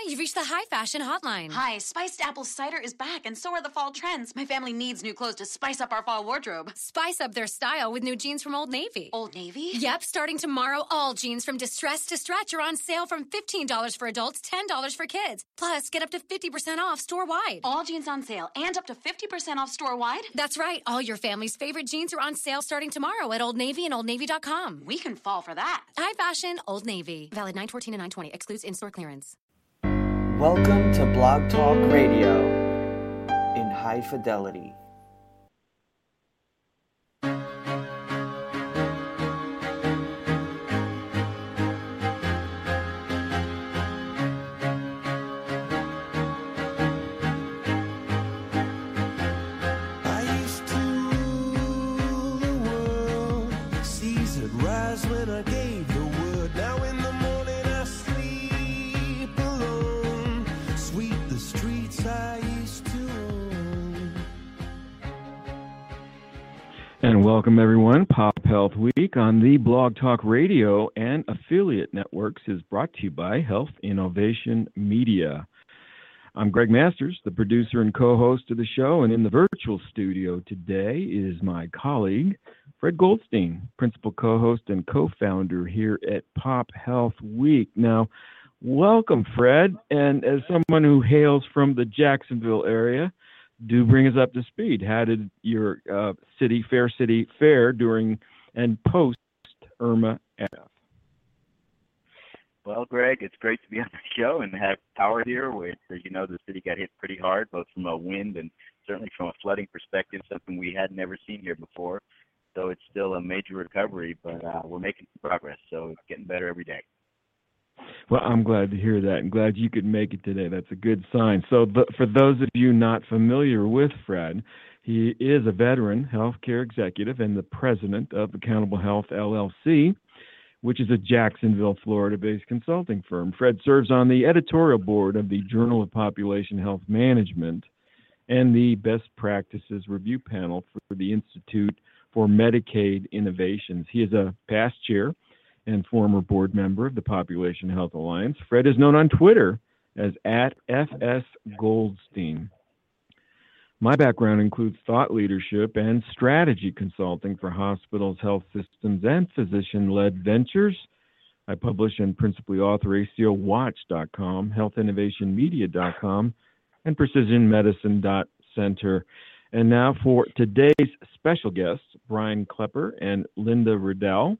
Hi, you've reached the high fashion hotline. Hi, spiced apple cider is back, and so are the fall trends. My family needs new clothes to spice up our fall wardrobe. Spice up their style with new jeans from Old Navy. Old Navy? Yep, starting tomorrow, all jeans from Distress to Stretch are on sale from $15 for adults, $10 for kids. Plus, get up to 50% off store wide. All jeans on sale and up to 50% off store wide? That's right. All your family's favorite jeans are on sale starting tomorrow at Old Navy and OldNavy.com. We can fall for that. High fashion, Old Navy. Valid 914 and 920. Excludes in store clearance. Welcome to Blog Talk Radio in high fidelity. When I gave welcome everyone. Pop Health Week on the Blog Talk Radio and affiliate networks is brought to you by Health Innovation Media. I'm Greg Masters, the producer and co-host of the show, and in the virtual studio today is my colleague Fred Goldstein, principal co-host and co-founder here at Pop Health Week. Now, welcome Fred, and as someone who hails from the Jacksonville area, do bring us up to speed. How did your uh, city, Fair City, fare during and post Irma F? Well, Greg, it's great to be on the show and have power here. Where you know the city got hit pretty hard, both from a wind and certainly from a flooding perspective, something we had never seen here before. So it's still a major recovery, but uh, we're making progress. So it's getting better every day. Well, I'm glad to hear that. and glad you could make it today. That's a good sign. So, the, for those of you not familiar with Fred, he is a veteran healthcare executive and the president of Accountable Health LLC, which is a Jacksonville, Florida based consulting firm. Fred serves on the editorial board of the Journal of Population Health Management and the Best Practices Review Panel for the Institute for Medicaid Innovations. He is a past chair and former board member of the Population Health Alliance. Fred is known on Twitter as at FS Goldstein. My background includes thought leadership and strategy consulting for hospitals, health systems, and physician led ventures. I publish and principally author ACOWatch.com, healthinnovationmedia.com, and precisionmedicine.center. And now for today's special guests, Brian Klepper and Linda Riddell,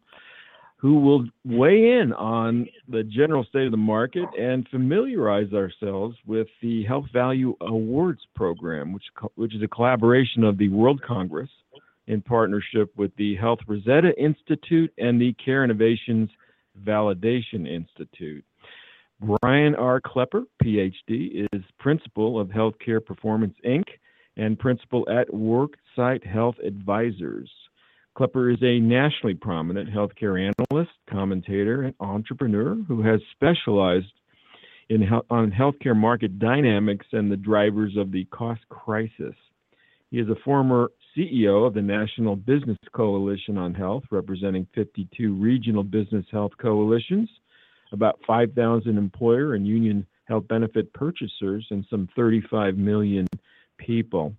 who will weigh in on the general state of the market and familiarize ourselves with the Health Value Awards program, which, which is a collaboration of the World Congress in partnership with the Health Rosetta Institute and the Care Innovations Validation Institute. Brian R. Klepper, PhD, is principal of Healthcare Performance Inc. and principal at Worksite Health Advisors. Klepper is a nationally prominent healthcare analyst, commentator, and entrepreneur who has specialized in on healthcare market dynamics and the drivers of the cost crisis. He is a former CEO of the National Business Coalition on Health, representing 52 regional business health coalitions, about 5,000 employer and union health benefit purchasers, and some 35 million people.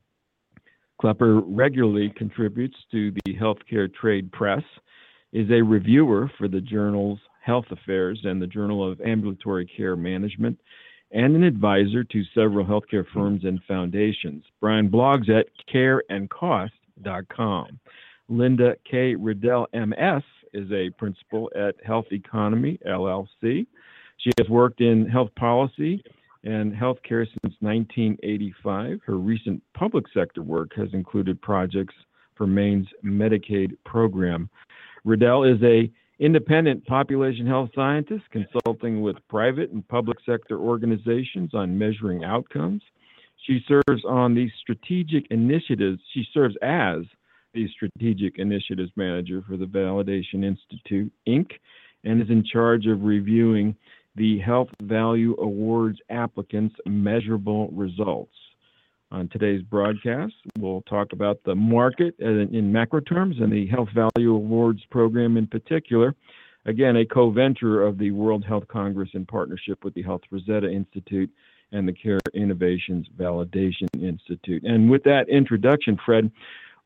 Klepper regularly contributes to the Healthcare Trade Press, is a reviewer for the journals Health Affairs and the Journal of Ambulatory Care Management, and an advisor to several healthcare firms and foundations. Brian blogs at careandcost.com. Linda K. Riddell, MS, is a principal at Health Economy, LLC. She has worked in health policy and healthcare since 1985. Her recent public sector work has included projects for Maine's Medicaid program. Riddell is a independent population health scientist consulting with private and public sector organizations on measuring outcomes. She serves on the strategic initiatives. She serves as the strategic initiatives manager for the Validation Institute, Inc., and is in charge of reviewing the Health Value Awards applicants' measurable results. On today's broadcast, we'll talk about the market in macro terms and the Health Value Awards program in particular. again, a co venture of the World Health Congress in partnership with the Health Rosetta Institute and the Care Innovations Validation Institute. And with that introduction, Fred,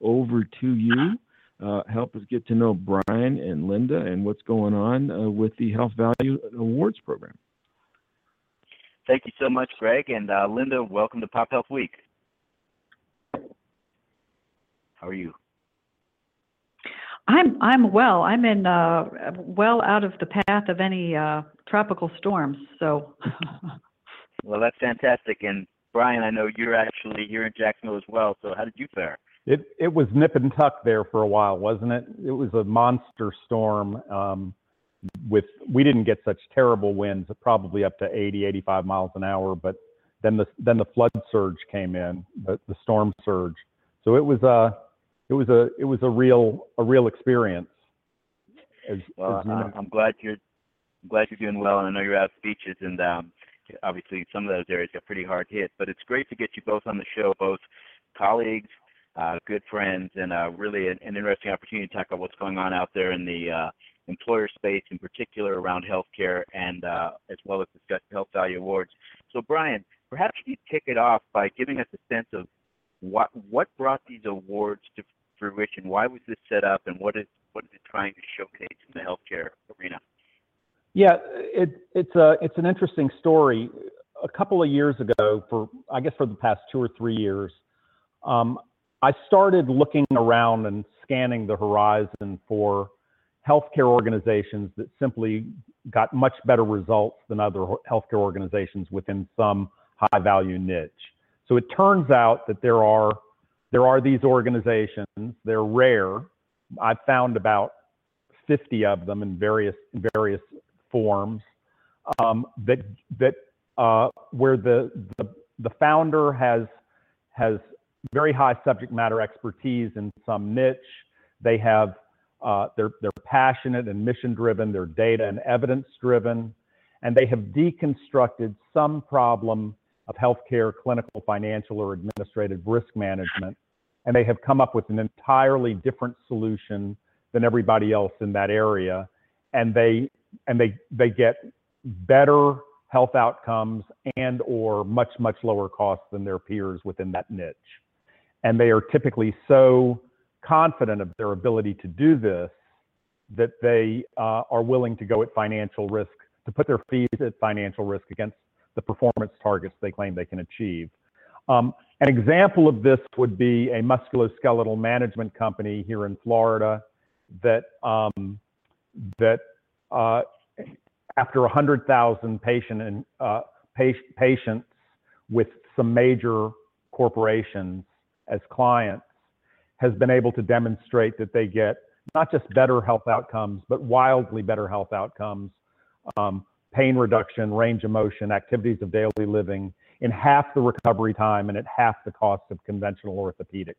over to you. Uh, help us get to know Brian and Linda and what's going on uh, with the Health Value Awards program. Thank you so much, Greg. And uh, Linda, welcome to Pop Health Week. How are you? I'm I'm well. I'm in uh, well out of the path of any uh, tropical storms. So. well, that's fantastic. And Brian, I know you're actually here in Jacksonville as well. So how did you fare? It it was nip and tuck there for a while, wasn't it? It was a monster storm. Um, with we didn't get such terrible winds, probably up to 80, 85 miles an hour, but then the then the flood surge came in, the, the storm surge. So it was a it was a it was a real a real experience. As, well, as you know. I'm glad you're I'm glad you're doing well, and I know you're out at beaches, and um, obviously some of those areas got pretty hard hit. But it's great to get you both on the show, both colleagues, uh, good friends, and uh, really an, an interesting opportunity to talk about what's going on out there in the uh, employer space, in particular around healthcare, and uh, as well as discuss Health Value Awards. So, Brian, perhaps you could kick it off by giving us a sense of what what brought these awards to fruition? Why was this set up, and what is what is it trying to showcase in the healthcare arena? Yeah, it, it's a it's an interesting story. A couple of years ago, for I guess for the past two or three years, um, I started looking around and scanning the horizon for healthcare organizations that simply got much better results than other healthcare organizations within some high value niche. So it turns out that there are there are these organizations. They're rare. I've found about 50 of them in various in various forms um, that that uh, where the, the the founder has has very high subject matter expertise in some niche. They have uh, they're they're passionate and mission driven. They're data and evidence driven, and they have deconstructed some problem of healthcare, clinical, financial, or administrative risk management, and they have come up with an entirely different solution than everybody else in that area, and they and they they get better health outcomes and or much much lower costs than their peers within that niche, and they are typically so confident of their ability to do this that they uh, are willing to go at financial risk to put their fees at financial risk against the performance targets they claim they can achieve. Um, an example of this would be a musculoskeletal management company here in Florida that um, that uh, after 100,000 patient and uh, patients with some major corporations as clients has been able to demonstrate that they get not just better health outcomes, but wildly better health outcomes, um, pain reduction, range of motion, activities of daily living in half the recovery time and at half the cost of conventional orthopedics.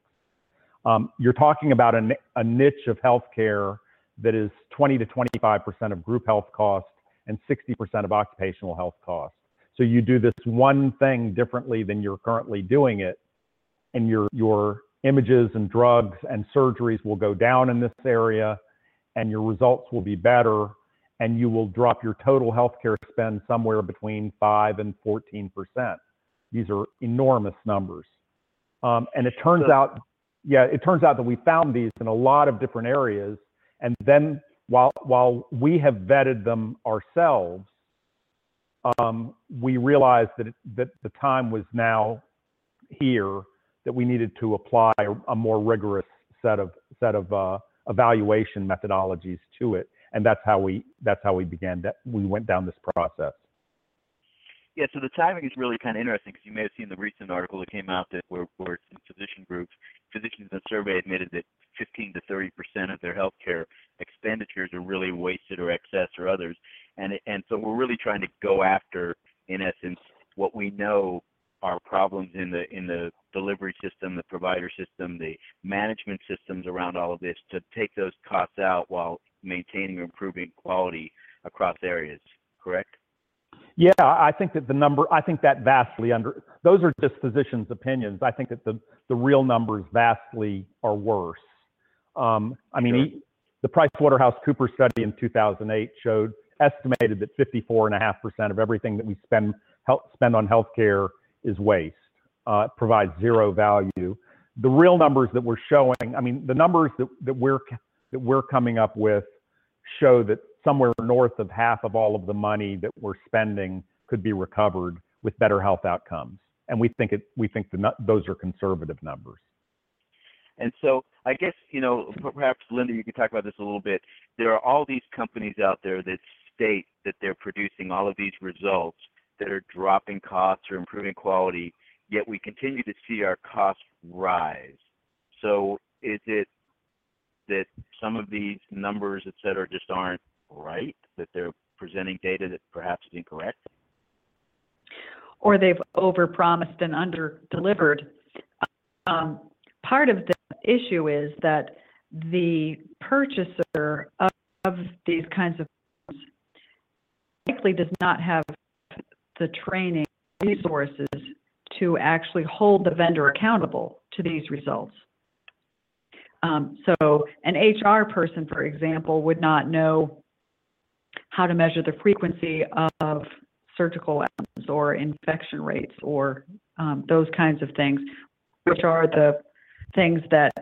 Um, you're talking about a, a niche of healthcare that is 20 to 25% of group health cost and 60% of occupational health cost. So you do this one thing differently than you're currently doing it, and your your images and drugs and surgeries will go down in this area, and your results will be better and you will drop your total healthcare spend somewhere between 5 and 14%. These are enormous numbers. Um, and it turns out, yeah, it turns out that we found these in a lot of different areas. And then while, while we have vetted them ourselves, um, we realized that, it, that the time was now here that we needed to apply a, more rigorous set of, set of uh, evaluation methodologies to it and that's how we that's how we began that we went down this process. Yeah, so the timing is really kind of interesting because you may have seen the recent article that came out that where, where some physician groups, physicians in the survey admitted that 15 to 30 percent of their healthcare expenditures are really wasted or excess or others, and and so we're really trying to go after, in essence, what we know are problems in the in the delivery system, the provider system, the management systems around all of this to take those costs out while maintaining or improving quality across areas, correct? Yeah, I think that the number, I think that vastly under, those are just physicians' opinions. I think that the, the real numbers vastly are worse. Um, I mean, sure. the PricewaterhouseCoopers study in 2008 showed estimated that 54.5% of everything that we spend spend on healthcare is waste. Uh, provides zero value. The real numbers that we're showing, I mean, the numbers that, that we're that we're coming up with show that somewhere north of half of all of the money that we're spending could be recovered with better health outcomes. And we think it we think the, those are conservative numbers. And so I guess, you know, perhaps Linda, you could talk about this a little bit. There are all these companies out there that state that they're producing all of these results that are dropping costs or improving quality, yet we continue to see our costs rise. So is it that some of these numbers, et cetera, just aren't right, that they're presenting data that perhaps is incorrect? Or they've overpromised and under-delivered. Um, part of the issue is that the purchaser of, of these kinds of likely does not have the training resources to actually hold the vendor accountable to these results. Um, so an HR person, for example, would not know how to measure the frequency of surgical outcomes or infection rates or um, those kinds of things, which are the things that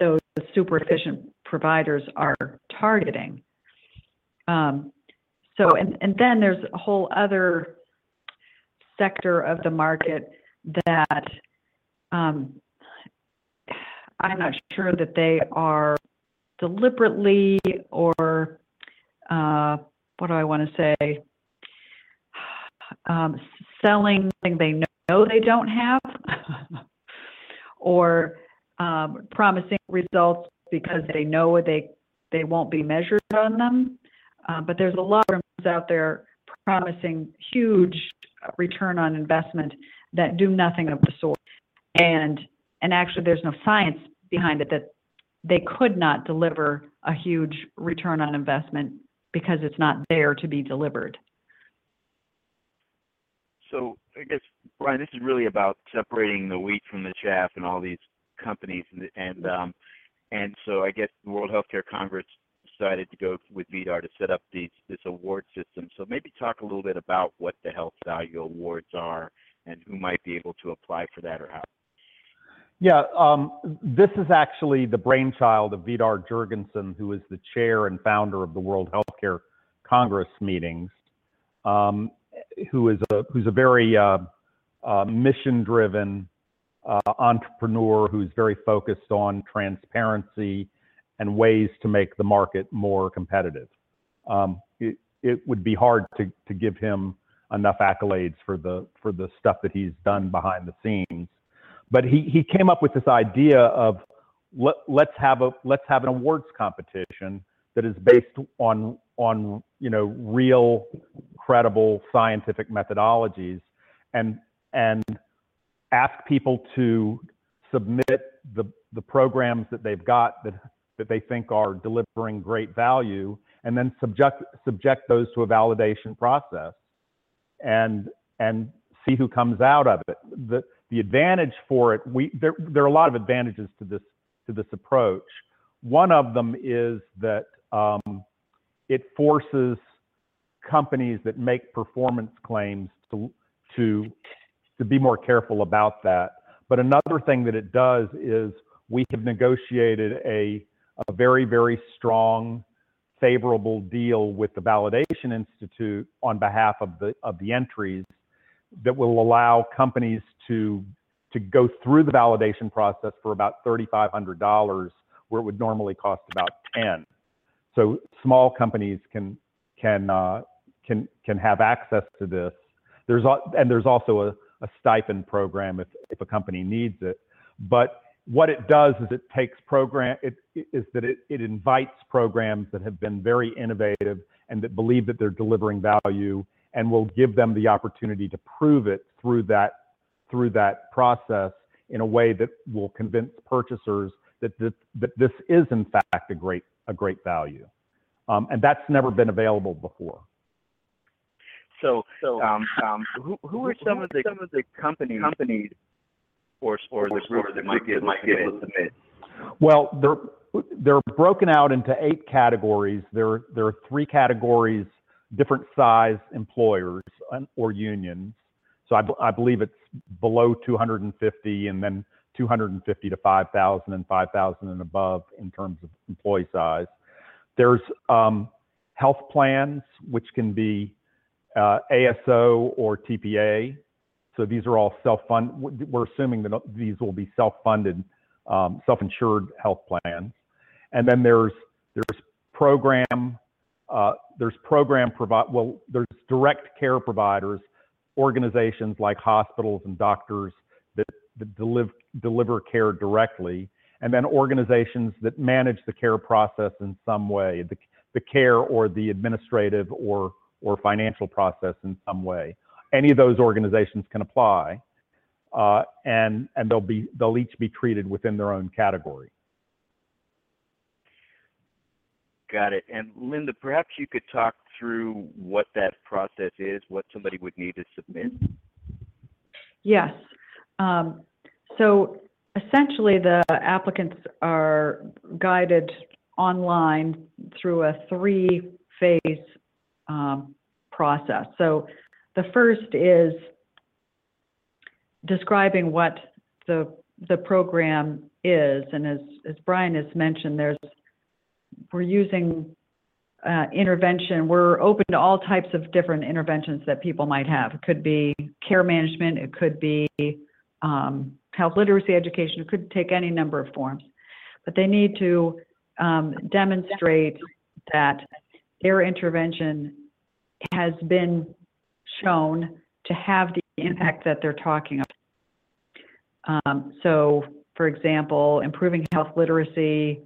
those super efficient providers are targeting. Um, so, and, and then there's a whole other sector of the market that um, I'm not sure that they are deliberately or uh, what do I want to say? Um, selling something they know they don't have, or um, promising results because they know they they won't be measured on them. Uh, but there's a lot of firms out there promising huge return on investment that do nothing of the sort. And and actually, there's no science behind it that they could not deliver a huge return on investment because it's not there to be delivered. So I guess Brian, this is really about separating the wheat from the chaff and all these companies, and and, um, and so I guess the World Healthcare Congress decided to go with Vidar to set up these this award system. So maybe talk a little bit about what the Health Value Awards are and who might be able to apply for that or how. Yeah, um, this is actually the brainchild of Vidar Jorgensen, who is the chair and founder of the World Healthcare Congress meetings, um, who is a who's a very uh, uh, mission-driven uh, entrepreneur who's very focused on transparency and ways to make the market more competitive. Um, it, it would be hard to, to give him enough accolades for the for the stuff that he's done behind the scenes. But he, he came up with this idea of let, let's have a let's have an awards competition that is based on on you know real credible scientific methodologies and and ask people to submit the the programs that they've got that that they think are delivering great value and then subject subject those to a validation process and and see who comes out of it. The the advantage for it we there there are a lot of advantages to this to this approach. One of them is that um, it forces companies that make performance claims to to to be more careful about that. But another thing that it does is we have negotiated a a very, very strong, favorable deal with the Validation Institute on behalf of the of the entries that will allow companies to to go through the validation process for about $3,500, where it would normally cost about 10. So small companies can can uh, can can have access to this. There's and there's also a, a stipend program if if a company needs it. But what it does is it takes program it is that it, it invites programs that have been very innovative and that believe that they're delivering value and will give them the opportunity to prove it through that through that process in a way that will convince purchasers that this, that this is in fact a great a great value. Um, and that's never been available before. So, so um, um, who, who are some of the some of the companies companies or, or the groups that might get able submit. Well, they're they're broken out into eight categories. There there are three categories, different size employers or unions. So I, I believe it's below 250 and then 250 to 5,000 and 5,000 and above in terms of employee size. There's um, health plans, which can be uh, ASO or TPA. So these are all self-fund. We're assuming that these will be self-funded, um, self-insured health plans. And then there's there's program uh, there's program provide well there's direct care providers, organizations like hospitals and doctors that, that deliver deliver care directly, and then organizations that manage the care process in some way, the, the care or the administrative or or financial process in some way. Any of those organizations can apply, uh, and and they'll be they'll each be treated within their own category. Got it. And Linda, perhaps you could talk through what that process is, what somebody would need to submit. Yes. Um, so essentially, the applicants are guided online through a three phase um, process. So the first is describing what the the program is, and as as Brian has mentioned, there's we're using uh, intervention. We're open to all types of different interventions that people might have. It could be care management. It could be um, health literacy education. It could take any number of forms, but they need to um, demonstrate that their intervention has been shown to have the impact that they're talking about. Um, so, for example, improving health literacy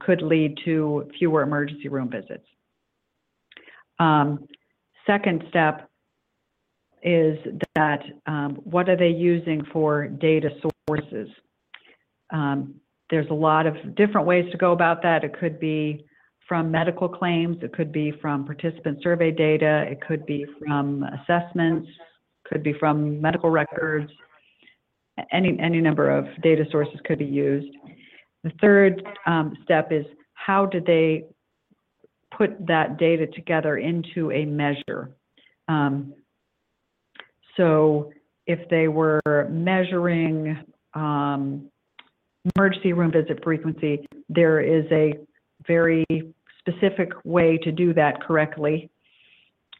could lead to fewer emergency room visits. Um, second step is that um, what are they using for data sources? Um, there's a lot of different ways to go about that. It could be from medical claims, it could be from participant survey data, it could be from assessments, could be from medical records. Any, any number of data sources could be used. The third um, step is how do they put that data together into a measure? Um, so if they were measuring um, emergency room visit frequency, there is a very specific way to do that correctly.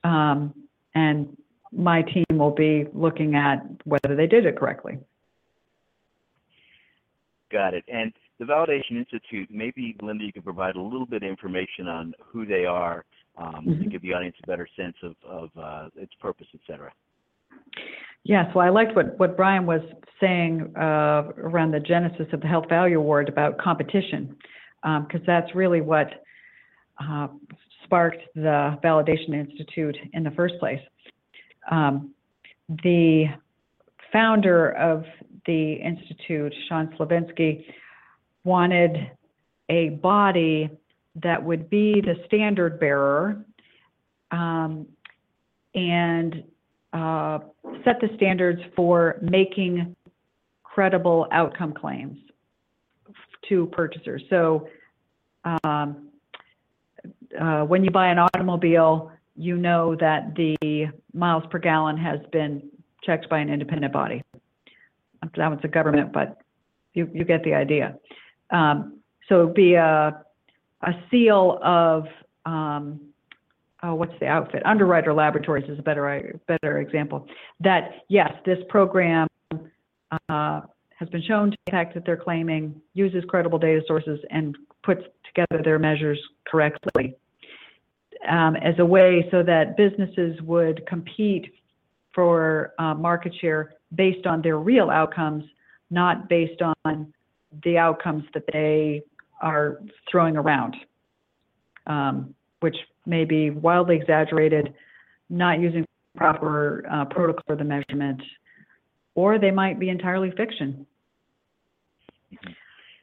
Um, and my team will be looking at whether they did it correctly. Got it. And the Validation Institute, maybe Linda, you could provide a little bit of information on who they are um, mm-hmm. to give the audience a better sense of, of uh, its purpose, et cetera. Yes, well, I liked what, what Brian was saying uh, around the genesis of the Health Value Award about competition, because um, that's really what uh, sparked the Validation Institute in the first place. Um, the founder of the Institute, Sean Slovenski, wanted a body that would be the standard bearer um, and uh, set the standards for making credible outcome claims to purchasers. So um, uh, when you buy an automobile, you know that the miles per gallon has been checked by an independent body. That one's a government, but you, you get the idea. Um, so it'd be a, a seal of, um, oh, what's the outfit? Underwriter Laboratories is a better, better example. That, yes, this program uh, has been shown to impact that they're claiming, uses credible data sources, and puts together their measures correctly. Um, as a way so that businesses would compete for uh, market share based on their real outcomes, not based on the outcomes that they are throwing around, um, which may be wildly exaggerated, not using proper uh, protocol for the measurement, or they might be entirely fiction. Mm-hmm.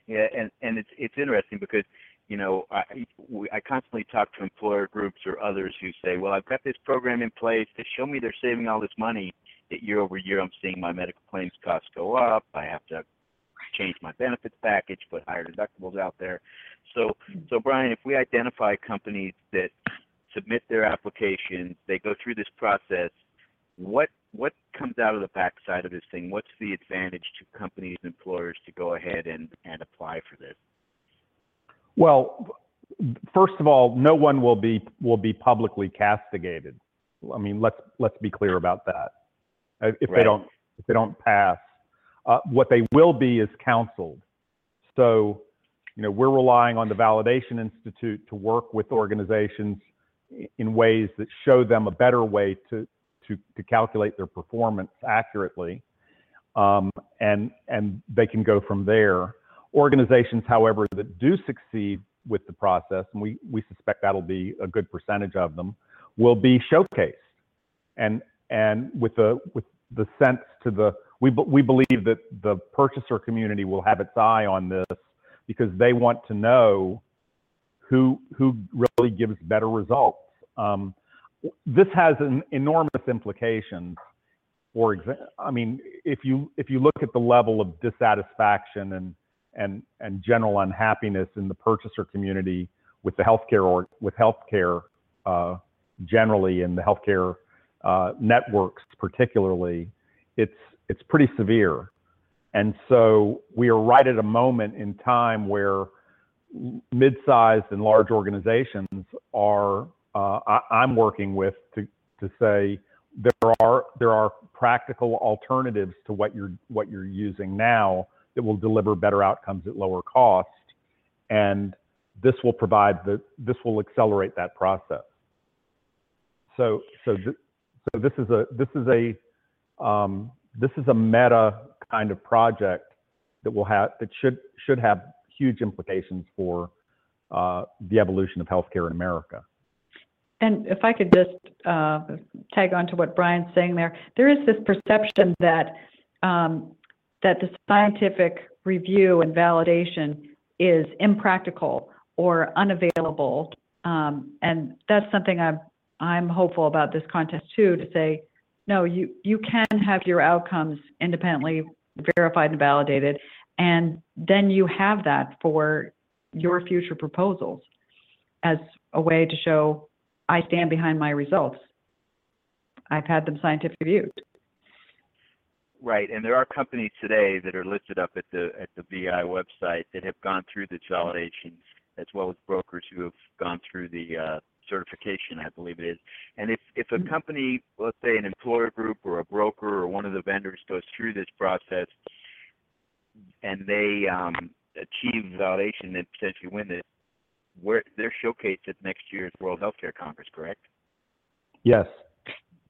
Yeah, and and it's it's interesting because you know I we, I constantly talk to employer groups or others who say, well, I've got this program in place to show me they're saving all this money. That year over year, I'm seeing my medical claims costs go up. I have to change my benefits package, put higher deductibles out there. So, mm-hmm. so Brian, if we identify companies that submit their applications, they go through this process, what what comes out of the backside of this thing? What's the advantage to companies and employers to go ahead and, and apply for this? Well, first of all, no one will be will be publicly castigated. I mean, let's let's be clear about that. Uh, If they Right. don't if they don't pass, uh, what they will be is counseled. So, you know, we're relying on the Validation Institute to work with organizations in ways that show them a better way to to to calculate their performance accurately, um, and and they can go from there. Organizations, however, that do succeed with the process, and we, we suspect that'll be a good percentage of them, will be showcased. And, and with the, with the sense to the, we, we believe that the purchaser community will have its eye on this because they want to know who, who really gives better results. Um, this has an enormous implication. For example, I mean, if you, if you look at the level of dissatisfaction and, and and general unhappiness in the purchaser community with the healthcare or with healthcare uh, generally and the healthcare uh, networks particularly, it's it's pretty severe, and so we are right at a moment in time where mid-sized and large organizations are uh, I, I'm working with to to say there are there are practical alternatives to what you're what you're using now that will deliver better outcomes at lower cost. And this will provide the, this will accelerate that process. So, so, th- so this is a, this is a, um, this is a meta kind of project that will have, that should, should have huge implications for uh, the evolution of healthcare in America. And if I could just uh, tag on to what Brian's saying there, there is this perception that um, that the scientific review and validation is impractical or unavailable, um, and that's something I'm I'm hopeful about this contest too. To say, no, you you can have your outcomes independently verified and validated, and then you have that for your future proposals as a way to show I stand behind my results. I've had them scientifically reviewed. Right, and there are companies today that are listed up at the at the VI website that have gone through the validation, as well as brokers who have gone through the uh, certification, I believe it is. And if if a company, let's say an employer group or a broker or one of the vendors goes through this process, and they um, achieve validation and potentially win this, where they're showcased at next year's World Healthcare Congress, correct? Yes,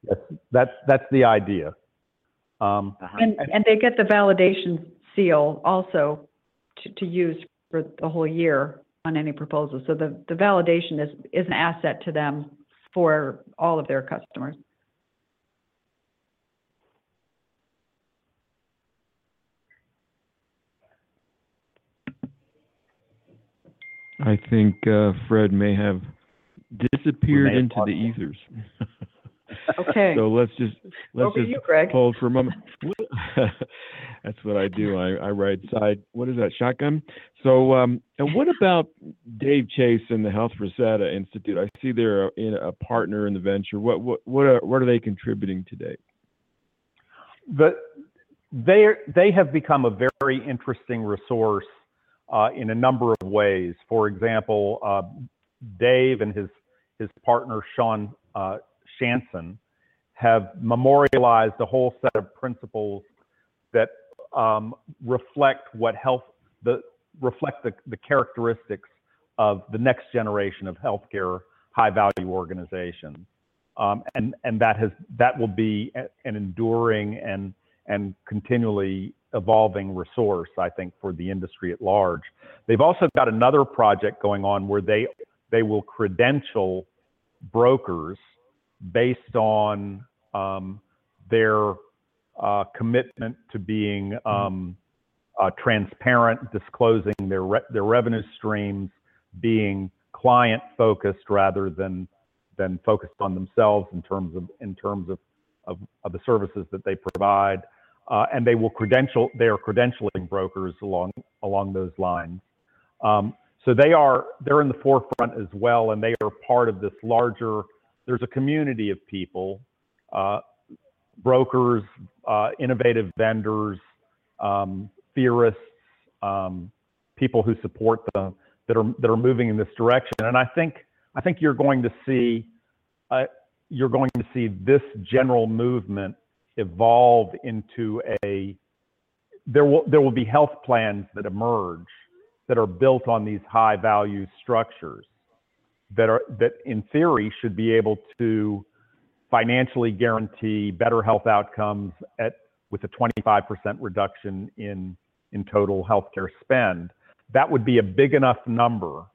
yes, that's that's the idea. Um, Uh-huh. And, and they get the validation seal also to, to use for the whole year on any proposal. So the, the validation is, is an asset to them for all of their customers. I think uh, Fred may have disappeared may have into the him. ethers. Okay. so let's just let's Over just you, Greg. hold for a moment. That's what I do. I, I ride side. What is that? Shotgun. So, um, and what about Dave Chase and the Health Rosetta Institute? I see they're a, in a partner in the venture. What what what are what are they contributing today? the, they they have become a very interesting resource uh, in a number of ways. For example, uh, Dave and his his partner Sean uh, Schantzen have memorialized a whole set of principles that um, reflect what health the reflect the, the characteristics of the next generation of healthcare high value organizations. Um, and and that has that will be an enduring and and continually evolving resource, I think, for the industry at large. They've also got another project going on where they they will credential brokers based on um, their uh, commitment to being um, uh, transparent, disclosing their re- their revenue streams, being client focused rather than than focused on themselves in terms of in terms of of, of the services that they provide. Uh, and they will credential. They are credentialing brokers along along those lines. Um, so they are they're in the forefront as well, and they are part of this larger. There's a community of people, uh, brokers, uh, innovative vendors, um, theorists, um, people who support them that are that are moving in this direction. And I think I think you're going to see uh, you're going to see this general movement evolve into a there will there will be health plans that emerge that are built on these high value structures that are that in theory should be able to financially guarantee better health outcomes at with a 25% reduction in in total healthcare spend. That would be a big enough number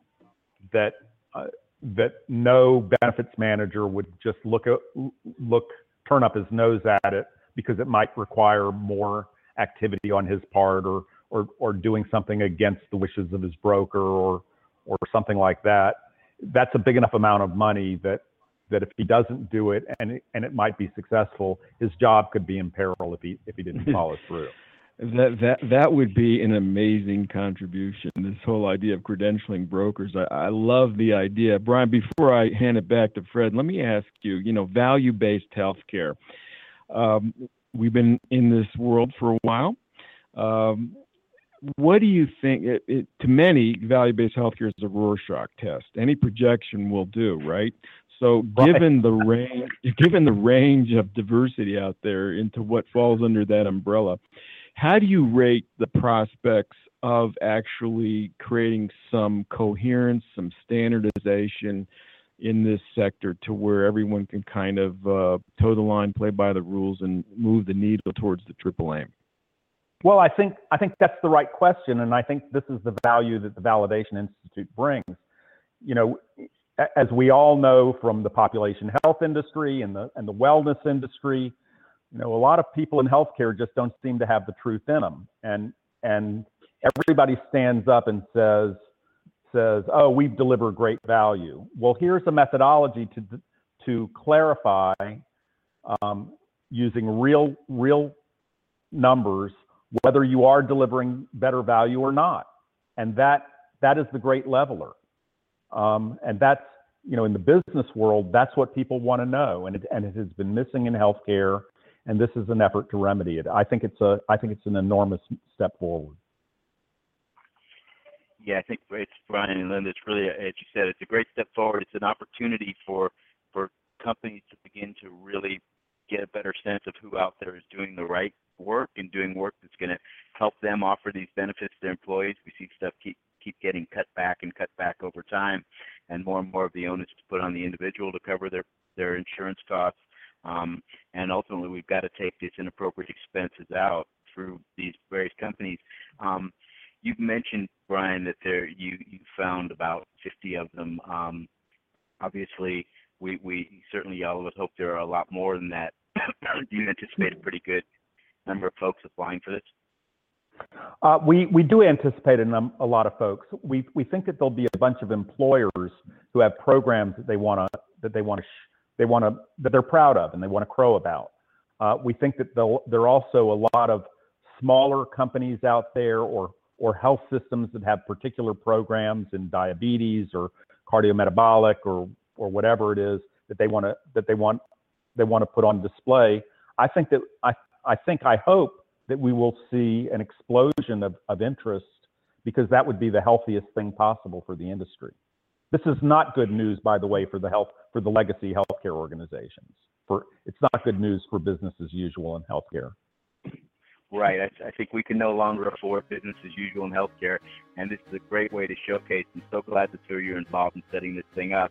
that uh, that no benefits manager would just look at, look turn up his nose at it because it might require more activity on his part or or or doing something against the wishes of his broker or or something like that. That's a big enough amount of money that that if he doesn't do it and it, and it might be successful his job could be in peril if he if he didn't follow through that that that would be an amazing contribution. This whole idea of credentialing brokers, I, I love the idea. Brian, before I hand it back to Fred, let me ask you. You know, value-based healthcare. Um, we've been in this world for a while. Um, what do you think? It, it, to many, value-based healthcare is a Rorschach test. Any projection will do, right? So, given the range, given the range of diversity out there into what falls under that umbrella, how do you rate the prospects of actually creating some coherence, some standardization in this sector to where everyone can kind of uh, toe the line, play by the rules, and move the needle towards the triple aim? Well, I think I think that's the right question, and I think this is the value that the Validation Institute brings. You know, as we all know from the population health industry and the and the wellness industry, you know, a lot of people in healthcare just don't seem to have the truth in them, and and everybody stands up and says says, "Oh, we've delivered great value." Well, here's a methodology to to clarify um, using real real numbers whether you are delivering better value or not, and that that is the great leveler, um, and that's you know in the business world that's what people want to know, and it, and it has been missing in healthcare and this is an effort to remedy it. I think it's a I think it's an enormous step forward. Yeah, I think it's Brian and Linda. It's really, as you said, it's a great step forward. It's an opportunity for for companies to begin to really get a better sense of who out there is doing the right work and doing work that's going to help them offer these benefits to their employees. We see stuff keep keep getting cut back and cut back over time, and more and more of the onus is put on the individual to cover their their insurance costs um, and ultimately, we've got to take these inappropriate expenses out through these various companies. Um, you mentioned, Brian, that there you, you found about 50 of them. Um, obviously, we, we certainly all of us hope there are a lot more than that. Do you anticipate a pretty good number of folks applying for this? Uh, we we do anticipate a, num- a lot of folks. We we think that there'll be a bunch of employers who have programs that they want to that they want to they want to that they're proud of and they want to crow about. Uh, we think that there are also a lot of smaller companies out there or or health systems that have particular programs in diabetes or cardiometabolic or or whatever it is that they want to that they want they want to put on display. I think that I I think I hope that we will see an explosion of, of interest because that would be the healthiest thing possible for the industry. This is not good news, by the way, for the health for the legacy healthcare organizations. For it's not good news for business as usual in healthcare. Right. I, I think we can no longer afford business as usual in healthcare, and this is a great way to showcase. I'm so glad that two of you are involved in setting this thing up.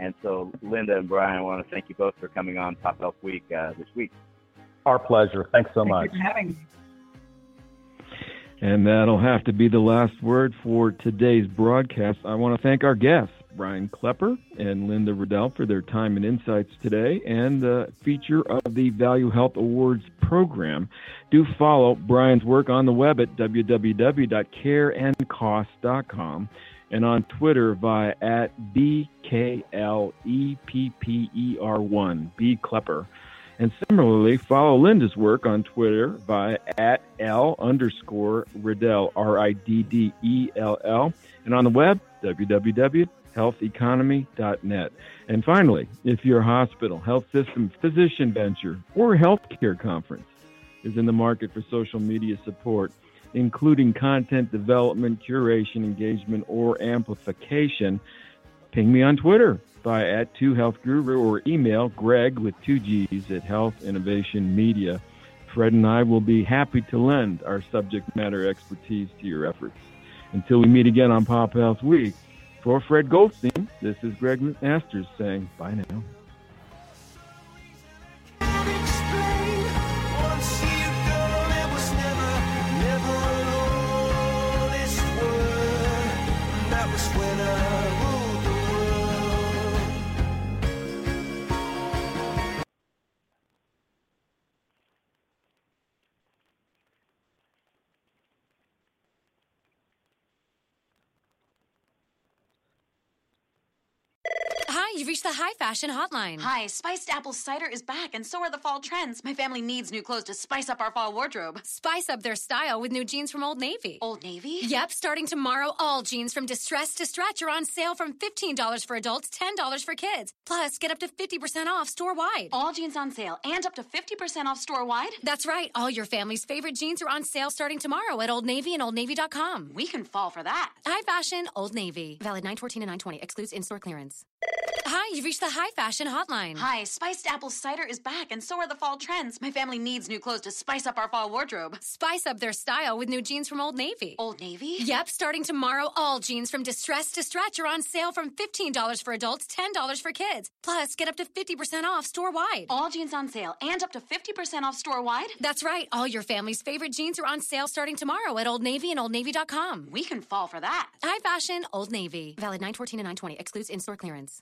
And so, Linda and Brian, I want to thank you both for coming on Pop Health Week uh, this week. Our pleasure. Thanks so Thank much. you for having me. And that'll have to be the last word for today's broadcast. I want to thank our guests, Brian Klepper and Linda Riddell, for their time and insights today and the feature of the Value Health Awards program. Do follow Brian's work on the web at www.careandcost.com and on Twitter via at BKLEPPER1, B Klepper. And similarly, follow Linda's work on Twitter by at L underscore Riddell, R I D D E L L, and on the web, www.healtheconomy.net. And finally, if your hospital, health system, physician venture, or healthcare conference is in the market for social media support, including content development, curation, engagement, or amplification, ping me on Twitter by at 2healthguru or email greg with two G's at Health Innovation Media. Fred and I will be happy to lend our subject matter expertise to your efforts. Until we meet again on Pop Health Week, for Fred Goldstein, this is Greg Masters saying bye now. Hi, the High Fashion Hotline. Hi, spiced apple cider is back, and so are the fall trends. My family needs new clothes to spice up our fall wardrobe. Spice up their style with new jeans from Old Navy. Old Navy? Yep, starting tomorrow, all jeans from Distress to Stretch are on sale from $15 for adults, $10 for kids. Plus, get up to 50% off store wide. All jeans on sale and up to 50% off store wide? That's right, all your family's favorite jeans are on sale starting tomorrow at Old Navy and OldNavy.com. We can fall for that. High Fashion, Old Navy. Valid 914 and 920. Excludes in store clearance. Hi, you've reached the High Fashion Hotline. Hi, spiced apple cider is back, and so are the fall trends. My family needs new clothes to spice up our fall wardrobe. Spice up their style with new jeans from Old Navy. Old Navy? Yep, starting tomorrow, all jeans from Distress to Stretch are on sale from $15 for adults, $10 for kids. Plus, get up to 50% off store wide. All jeans on sale and up to 50% off store wide? That's right, all your family's favorite jeans are on sale starting tomorrow at Old Navy and Old OldNavy.com. We can fall for that. High fashion, Old Navy. Valid 914 and 920. Excludes in store clearance.